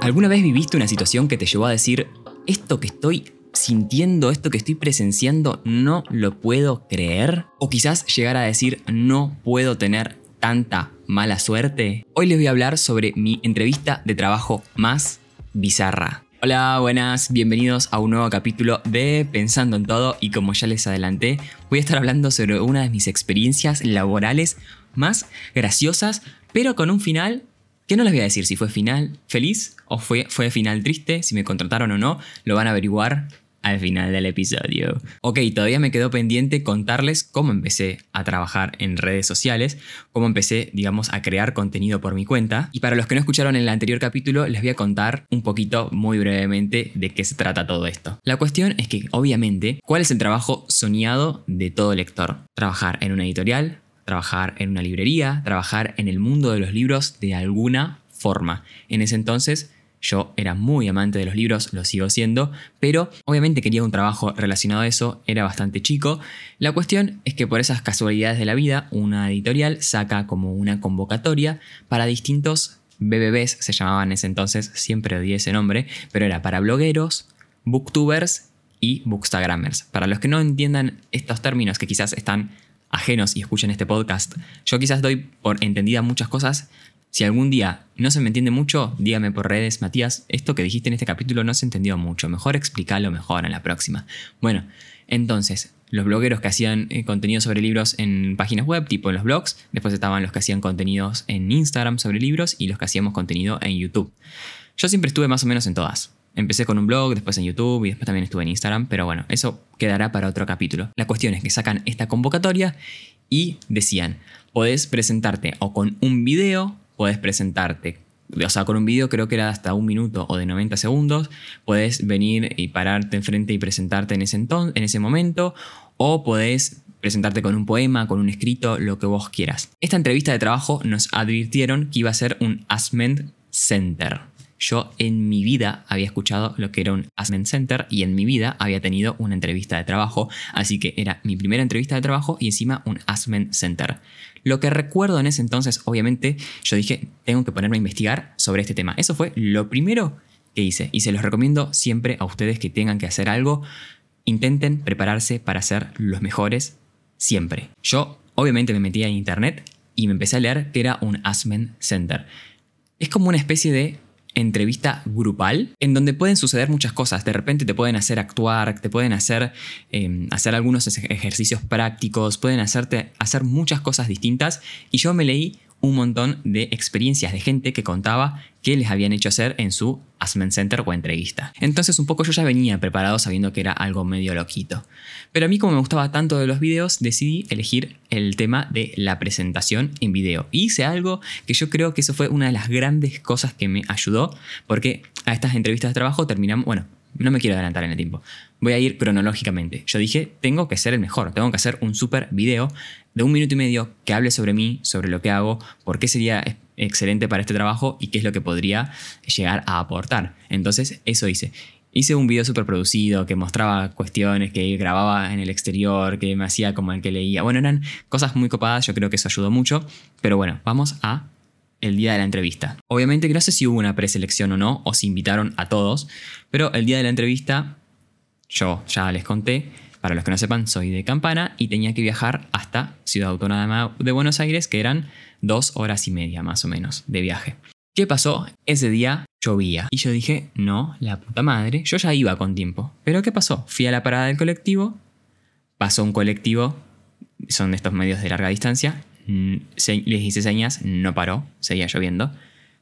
¿Alguna vez viviste una situación que te llevó a decir, esto que estoy sintiendo, esto que estoy presenciando, no lo puedo creer? O quizás llegar a decir, no puedo tener tanta mala suerte. Hoy les voy a hablar sobre mi entrevista de trabajo más bizarra. Hola, buenas, bienvenidos a un nuevo capítulo de Pensando en Todo y como ya les adelanté, voy a estar hablando sobre una de mis experiencias laborales más graciosas, pero con un final que no les voy a decir si fue final feliz o fue, fue final triste, si me contrataron o no, lo van a averiguar al final del episodio. Ok, todavía me quedó pendiente contarles cómo empecé a trabajar en redes sociales, cómo empecé, digamos, a crear contenido por mi cuenta. Y para los que no escucharon el anterior capítulo, les voy a contar un poquito, muy brevemente, de qué se trata todo esto. La cuestión es que, obviamente, ¿cuál es el trabajo soñado de todo lector? Trabajar en una editorial, trabajar en una librería, trabajar en el mundo de los libros de alguna forma. En ese entonces yo era muy amante de los libros, lo sigo siendo, pero obviamente quería un trabajo relacionado a eso, era bastante chico. La cuestión es que por esas casualidades de la vida, una editorial saca como una convocatoria para distintos BBBs, se llamaban en ese entonces, siempre odié ese nombre, pero era para blogueros, booktubers y bookstagrammers. Para los que no entiendan estos términos que quizás están ajenos y escuchen este podcast. Yo quizás doy por entendida muchas cosas. Si algún día no se me entiende mucho, dígame por redes, Matías, esto que dijiste en este capítulo no se entendió mucho, mejor explícalo mejor en la próxima. Bueno, entonces, los blogueros que hacían eh, contenido sobre libros en páginas web, tipo en los blogs, después estaban los que hacían contenidos en Instagram sobre libros y los que hacíamos contenido en YouTube. Yo siempre estuve más o menos en todas. Empecé con un blog, después en YouTube y después también estuve en Instagram, pero bueno, eso quedará para otro capítulo. La cuestión es que sacan esta convocatoria y decían, podés presentarte o con un video, podés presentarte, o sea, con un video creo que era hasta un minuto o de 90 segundos, podés venir y pararte enfrente y presentarte en ese, entonces, en ese momento, o podés presentarte con un poema, con un escrito, lo que vos quieras. Esta entrevista de trabajo nos advirtieron que iba a ser un Asment Center. Yo en mi vida había escuchado lo que era un Assessment Center y en mi vida había tenido una entrevista de trabajo, así que era mi primera entrevista de trabajo y encima un Assessment Center. Lo que recuerdo en ese entonces, obviamente, yo dije, tengo que ponerme a investigar sobre este tema. Eso fue lo primero que hice y se los recomiendo siempre a ustedes que tengan que hacer algo. Intenten prepararse para ser los mejores siempre. Yo obviamente me metí en internet y me empecé a leer que era un Assessment Center. Es como una especie de entrevista grupal en donde pueden suceder muchas cosas. De repente te pueden hacer actuar, te pueden hacer, em, hacer algunos ejercicios prácticos, pueden hacerte hacer muchas cosas distintas. Y yo me leí un montón de experiencias de gente que contaba qué les habían hecho hacer en su Asment Center o entrevista. Entonces un poco yo ya venía preparado sabiendo que era algo medio loquito. Pero a mí como me gustaba tanto de los videos, decidí elegir el tema de la presentación en video. Y hice algo que yo creo que eso fue una de las grandes cosas que me ayudó, porque a estas entrevistas de trabajo terminamos, bueno, no me quiero adelantar en el tiempo. Voy a ir cronológicamente. Yo dije, tengo que ser el mejor, tengo que hacer un super video de un minuto y medio que hable sobre mí, sobre lo que hago, por qué sería excelente para este trabajo y qué es lo que podría llegar a aportar. Entonces, eso hice. Hice un video súper producido que mostraba cuestiones, que grababa en el exterior, que me hacía como el que leía. Bueno, eran cosas muy copadas, yo creo que eso ayudó mucho. Pero bueno, vamos a el día de la entrevista. Obviamente que no sé si hubo una preselección o no, o si invitaron a todos, pero el día de la entrevista, yo ya les conté, para los que no sepan, soy de Campana y tenía que viajar hasta Ciudad Autónoma de Buenos Aires, que eran dos horas y media más o menos de viaje. ¿Qué pasó? Ese día llovía. Y yo dije, no, la puta madre, yo ya iba con tiempo. Pero ¿qué pasó? Fui a la parada del colectivo, pasó un colectivo, son de estos medios de larga distancia, les hice señas, no paró, seguía lloviendo.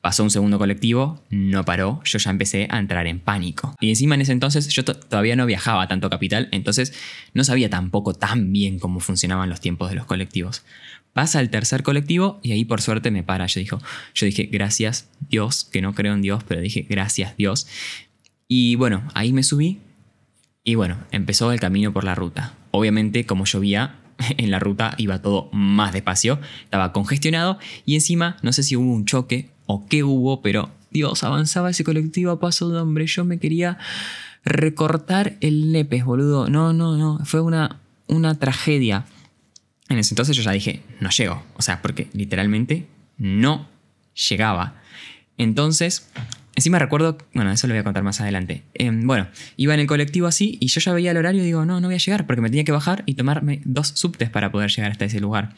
Pasó un segundo colectivo, no paró, yo ya empecé a entrar en pánico. Y encima en ese entonces yo todavía no viajaba tanto capital, entonces no sabía tampoco tan bien cómo funcionaban los tiempos de los colectivos. Pasa el tercer colectivo y ahí por suerte me para. Yo, dijo, yo dije, gracias Dios, que no creo en Dios, pero dije, gracias Dios. Y bueno, ahí me subí y bueno, empezó el camino por la ruta. Obviamente, como llovía, en la ruta iba todo más despacio, estaba congestionado y encima no sé si hubo un choque o qué hubo, pero Dios, avanzaba ese colectivo a paso de hombre, yo me quería recortar el nepes, boludo. No, no, no, fue una, una tragedia. En ese entonces yo ya dije, no llego, o sea, porque literalmente no llegaba. Entonces, Encima recuerdo, bueno, eso lo voy a contar más adelante. Em, bueno, iba en el colectivo así y yo ya veía el horario y digo, no, no voy a llegar porque me tenía que bajar y tomarme dos subtes para poder llegar hasta ese lugar.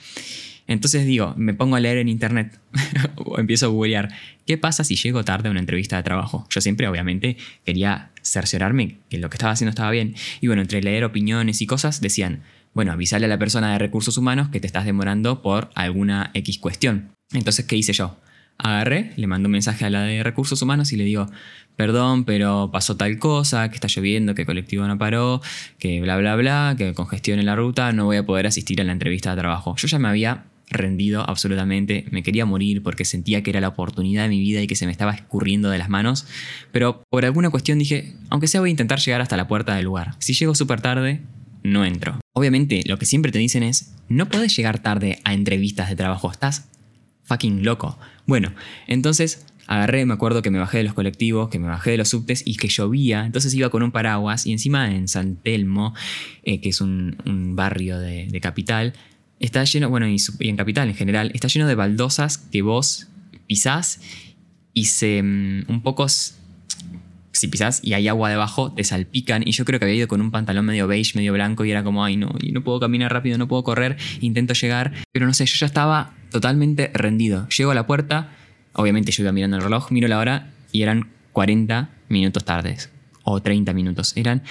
Entonces digo, me pongo a leer en internet o empiezo a googlear, ¿qué pasa si llego tarde a una entrevista de trabajo? Yo siempre, obviamente, quería cerciorarme que lo que estaba haciendo estaba bien. Y bueno, entre leer opiniones y cosas, decían, bueno, avisale a la persona de recursos humanos que te estás demorando por alguna X cuestión. Entonces, ¿qué hice yo? Agarré, le mando un mensaje a la de recursos humanos y le digo, perdón, pero pasó tal cosa, que está lloviendo, que el colectivo no paró, que bla, bla, bla, que congestión en la ruta, no voy a poder asistir a la entrevista de trabajo. Yo ya me había rendido absolutamente, me quería morir porque sentía que era la oportunidad de mi vida y que se me estaba escurriendo de las manos, pero por alguna cuestión dije, aunque sea voy a intentar llegar hasta la puerta del lugar. Si llego súper tarde, no entro. Obviamente, lo que siempre te dicen es, no puedes llegar tarde a entrevistas de trabajo, estás fucking loco. Bueno, entonces agarré, me acuerdo que me bajé de los colectivos, que me bajé de los subtes y que llovía, entonces iba con un paraguas y encima en San Telmo, eh, que es un, barrio de, capital, está lleno, bueno, y, en capital en general, está lleno de baldosas que vos pisás y se mm, un poco si pisás y hay agua debajo, te salpican. Y yo creo que había ido con un pantalón medio beige, medio blanco, y era como, ay, no, no puedo caminar rápido, no puedo correr, intento llegar. Pero no sé, yo ya estaba totalmente rendido. Llego a la puerta, obviamente yo iba mirando el reloj, miro la hora y eran 40 minutos tardes, o 30 minutos eran.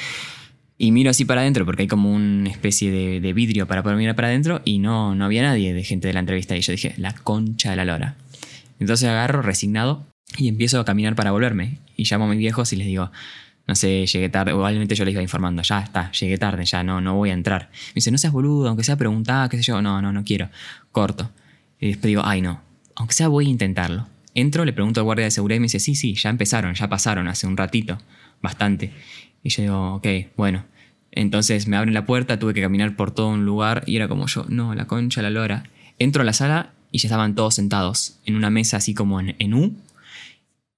Y miro así para adentro porque hay como una especie de, vidrio para poder mirar para adentro y no, no había nadie de gente de la entrevista. Y yo dije, la concha de la lora. Entonces agarro resignado y empiezo a caminar para volverme. Y llamo a mis viejos y les digo, no sé, llegué tarde. Probablemente yo les iba informando, ya está, llegué tarde, ya no, no voy a entrar. Me dice, no seas boludo, aunque sea preguntada, qué sé yo. No, no, no quiero. Corto. Y después digo, ay no, aunque sea voy a intentarlo. Entro, le pregunto al guardia de seguridad y me dice, sí, sí, ya empezaron, ya pasaron hace un ratito, bastante. Y yo digo, ok, bueno. Entonces me abren la puerta, tuve que caminar por todo un lugar y era como yo, no, la concha, la lora. Entro a la sala y ya estaban todos sentados en una mesa así como en, en U,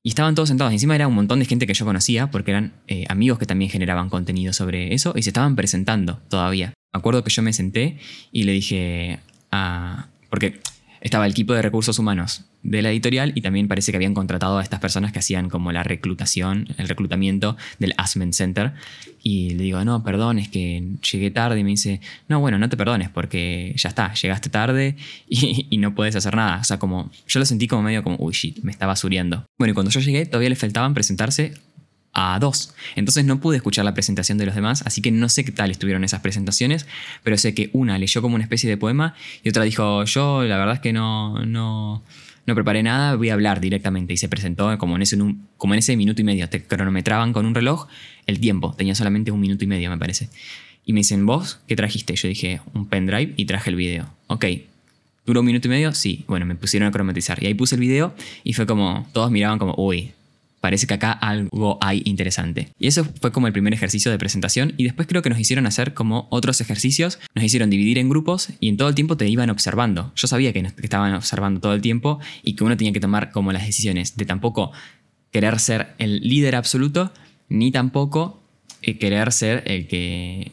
y estaban todos sentados. Encima era un montón de gente que yo conocía, porque eran eh, amigos que también generaban contenido sobre eso, y se estaban presentando todavía. Me acuerdo que yo me senté y le dije a... Porque estaba el equipo de recursos humanos de la editorial y también parece que habían contratado a estas personas que hacían como la reclutación, el reclutamiento del Asment Center. Y le digo, no, perdón, es que llegué tarde. Y me dice, no, bueno, no te perdones porque ya está, llegaste tarde y, no puedes hacer nada. O sea, como yo lo sentí como medio como, uy, shit, me estaba suriendo. Bueno, y cuando yo llegué todavía le faltaban presentarse a dos. Entonces no pude escuchar la presentación de los demás, así que no sé qué tal estuvieron esas presentaciones, pero sé que una leyó como una especie de poema y otra dijo, yo la verdad es que no, no, no preparé nada, voy a hablar directamente. Y se presentó como en ese, como en ese minuto y medio. Te cronometraban con un reloj el tiempo, tenía solamente un minuto y medio me parece. Y me dicen, ¿vos qué trajiste? Yo dije, un pendrive y traje el video. Ok, ¿duró un minuto y medio? Sí. Bueno, me pusieron a cronometrizar. Y ahí puse el video y fue como, todos miraban como, uy, parece que acá algo hay interesante. Y eso fue como el primer ejercicio de presentación y después creo que nos hicieron hacer como otros ejercicios, nos hicieron dividir en grupos y en todo el tiempo te iban observando. Yo sabía que, estaban observando todo el tiempo y que uno tenía que tomar como las decisiones de tampoco querer ser el líder absoluto ni tampoco eh, querer ser el que,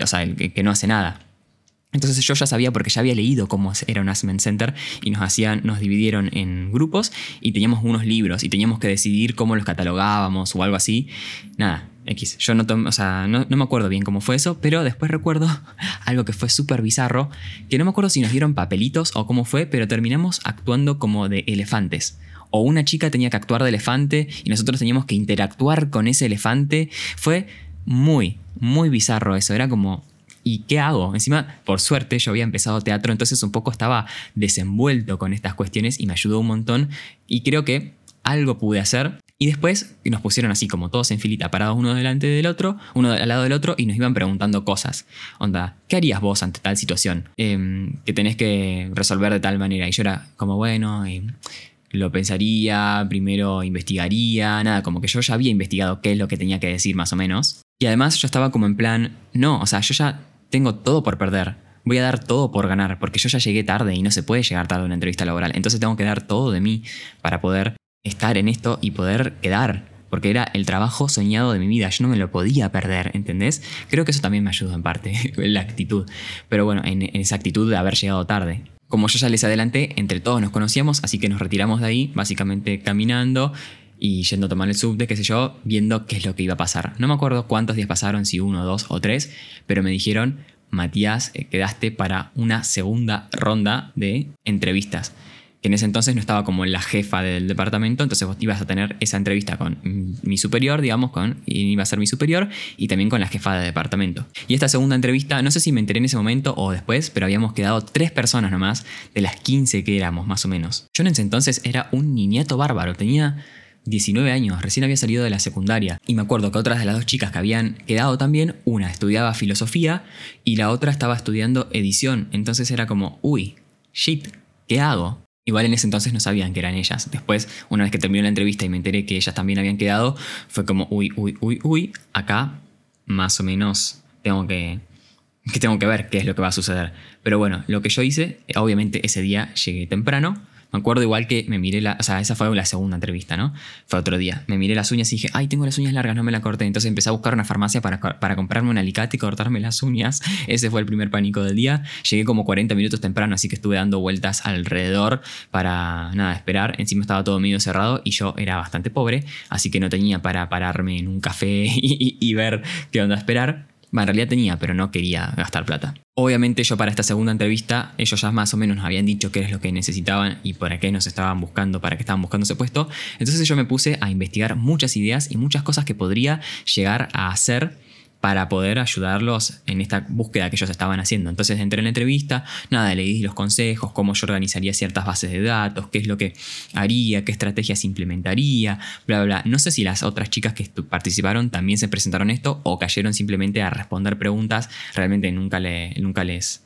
o sea, el que no hace nada. Entonces yo ya sabía porque ya había leído cómo era un Assessment Center y nos hacían, nos dividieron en grupos y teníamos unos libros y teníamos que decidir cómo los catalogábamos o algo así. Nada, X. Yo no, o sea, no, me acuerdo bien cómo fue eso, pero después recuerdo algo que fue súper bizarro, que no me acuerdo si nos dieron papelitos o cómo fue, pero terminamos actuando como de elefantes. O una chica tenía que actuar de elefante y nosotros teníamos que interactuar con ese elefante. Fue muy, muy bizarro eso. Era como, ¿Y qué hago? Encima, por suerte, yo había empezado teatro, entonces un poco estaba desenvuelto con estas cuestiones y me ayudó un montón. Y creo que algo pude hacer. Y después nos pusieron así como todos en filita, parados uno delante del otro, uno al lado del otro, y nos iban preguntando cosas. Onda, ¿qué harías vos ante tal situación? Em, que tenés que resolver de tal manera. Y yo era como, bueno, lo pensaría, primero investigaría, nada, como que yo ya había investigado qué es lo que tenía que decir más o menos. Y además yo estaba como en plan, no, o sea, yo ya tengo todo por perder. Voy a dar todo por ganar, porque yo ya llegué tarde y no se puede llegar tarde a una entrevista laboral. Entonces tengo que dar todo de mí para poder estar en esto y poder quedar. Porque era el trabajo soñado de mi vida, yo no me lo podía perder, ¿entendés? Creo que eso también me ayudó en parte, la actitud. Pero bueno, en, esa actitud de haber llegado tarde. Como yo ya les adelanté, entre todos nos conocíamos, así que nos retiramos de ahí, básicamente caminando y yendo a tomar el subte, qué sé yo, viendo qué es lo que iba a pasar. No me acuerdo cuántos días pasaron, si uno, dos o tres, pero me dijeron, Matías, eh, quedaste para una segunda ronda de entrevistas que en ese entonces no estaba como la jefa del departamento, entonces vos ibas a tener esa entrevista con mi superior, digamos, con, iba a ser mi superior, y también con la jefa de departamento. Y esta segunda entrevista, no sé si me enteré en ese momento o después, pero habíamos quedado tres personas nomás, de las 15 que éramos, más o menos. Yo en ese entonces era un niñato bárbaro, tenía 19 años, recién había salido de la secundaria. Y me acuerdo que otras de las dos chicas que habían quedado también, una estudiaba filosofía y la otra estaba estudiando edición. Entonces era como, uy, shit, ¿qué hago? Igual en ese entonces no sabían que eran ellas. Después, una vez que terminó la entrevista y me enteré que ellas también habían quedado, fue como, uy, uy, uy, uy, acá más o menos tengo que, que tengo que ver qué es lo que va a suceder. Pero bueno, lo que yo hice, obviamente ese día llegué temprano, me acuerdo igual que me miré la. O sea, esa fue la segunda entrevista, ¿no? Fue otro día. Me miré las uñas y dije, ay, tengo las uñas largas, no me la corté. Entonces empecé a buscar una farmacia para, para comprarme un alicate y cortarme las uñas. Ese fue el primer pánico del día. Llegué como 40 minutos temprano, así que estuve dando vueltas alrededor para, nada, esperar. Encima estaba todo medio cerrado y yo era bastante pobre, así que no tenía para pararme en un café y ver qué onda esperar. Bueno, en realidad tenía, pero no quería gastar plata. Obviamente yo para esta segunda entrevista, ellos ya más o menos nos habían dicho qué es lo que necesitaban y para qué nos estaban buscando, para qué estaban buscando ese puesto. Entonces yo me puse a investigar muchas ideas y muchas cosas que podría llegar a hacer para poder ayudarlos en esta búsqueda que ellos estaban haciendo. Entonces entré en la entrevista, nada, le di los consejos, cómo yo organizaría ciertas bases de datos, qué es lo que haría, qué estrategias implementaría, bla, bla. No sé si las otras chicas que participaron también se presentaron esto o cayeron simplemente a responder preguntas. Realmente nunca, nunca les,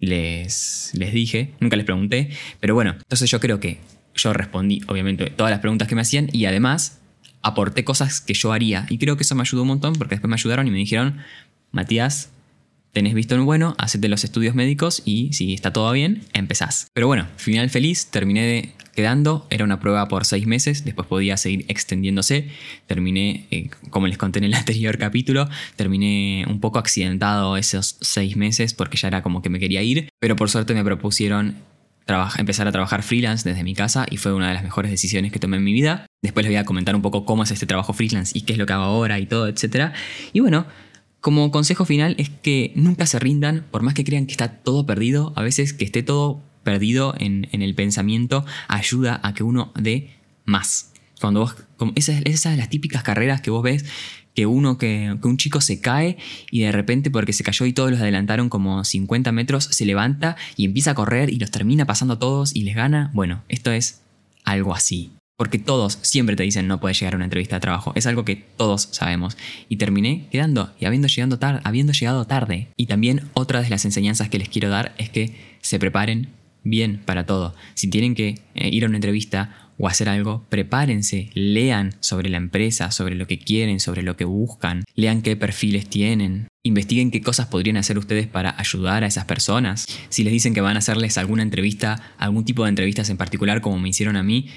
les, les dije, nunca les pregunté. Pero bueno, entonces yo creo que yo respondí obviamente todas las preguntas que me hacían y además aporté cosas que yo haría. Y creo que eso me ayudó un montón porque después me ayudaron y me dijeron, Matías, tenés visto en bueno, hacete los estudios médicos y si está todo bien, empezás. Pero bueno, final feliz, terminé quedando, era una prueba por seis meses, después podía seguir extendiéndose, terminé, eh, como les conté en el anterior capítulo, terminé un poco accidentado esos seis meses porque ya era como que me quería ir, pero por suerte me propusieron empezar a trabajar freelance desde mi casa y fue una de las mejores decisiones que tomé en mi vida. Después les voy a comentar un poco cómo es este trabajo freelance y qué es lo que hago ahora y todo, etc. Y bueno, como consejo final es que nunca se rindan, por más que crean que está todo perdido, a veces que esté todo perdido en, el pensamiento ayuda a que uno dé más. Cuando vos, esas, esas las típicas carreras que vos ves que uno, que, un chico se cae y de repente porque se cayó y todos los adelantaron como 50 metros, se levanta y empieza a correr y los termina pasando todos y les gana. Bueno, esto es algo así. Porque todos siempre te dicen no puedes llegar a una entrevista de trabajo. Es algo que todos sabemos. Y terminé quedando y habiendo llegado, tarde, habiendo llegado tarde. Y también otra de las enseñanzas que les quiero dar es que se preparen bien para todo. Si tienen que eh, ir a una entrevista o hacer algo, prepárense, lean sobre la empresa, sobre lo que quieren, sobre lo que buscan, lean qué perfiles tienen, investiguen qué cosas podrían hacer ustedes para ayudar a esas personas. Si les dicen que van a hacerles alguna entrevista, algún tipo de entrevistas en particular como me hicieron a mí,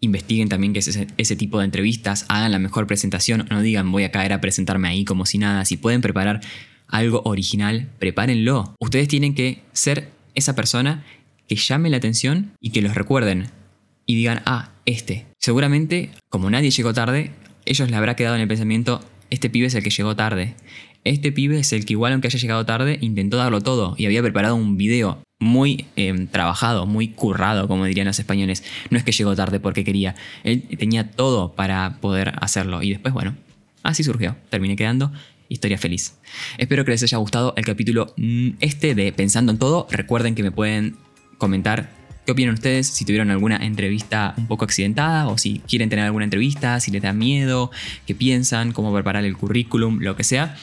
investiguen también qué es ese, tipo de entrevistas, hagan la mejor presentación, no digan voy a caer a presentarme ahí como si nada, si pueden preparar algo original, prepárenlo. Ustedes tienen que ser esa persona que llame la atención y que los recuerden y digan, ah, este. Seguramente, como nadie llegó tarde, ellos le habrá quedado en el pensamiento, este pibe es el que llegó tarde. Este pibe es el que igual aunque haya llegado tarde, intentó darlo todo y había preparado un video muy em, trabajado, muy currado, como dirían los españoles. No es que llegó tarde porque quería, él tenía todo para poder hacerlo. Y después, bueno, así surgió. Terminé quedando historia feliz. Espero que les haya gustado el capítulo mm, este de Pensando en todo. Recuerden que me pueden comentar ¿Qué opinan ustedes? Si tuvieron alguna entrevista un poco accidentada o si quieren tener alguna entrevista, si les da miedo, qué piensan, cómo preparar el currículum, lo que sea.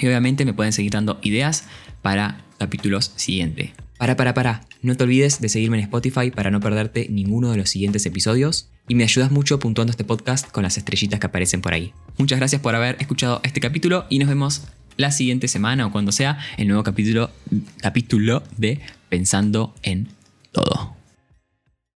Y obviamente me pueden seguir dando ideas para capítulos siguientes. Para, para, para. No te olvides de seguirme en Spotify para no perderte ninguno de los siguientes episodios. Y me ayudas mucho puntuando este podcast con las estrellitas que aparecen por ahí. Muchas gracias por haber escuchado este capítulo y nos vemos la siguiente semana o cuando sea el nuevo capítulo, capítulo de Pensando en todo.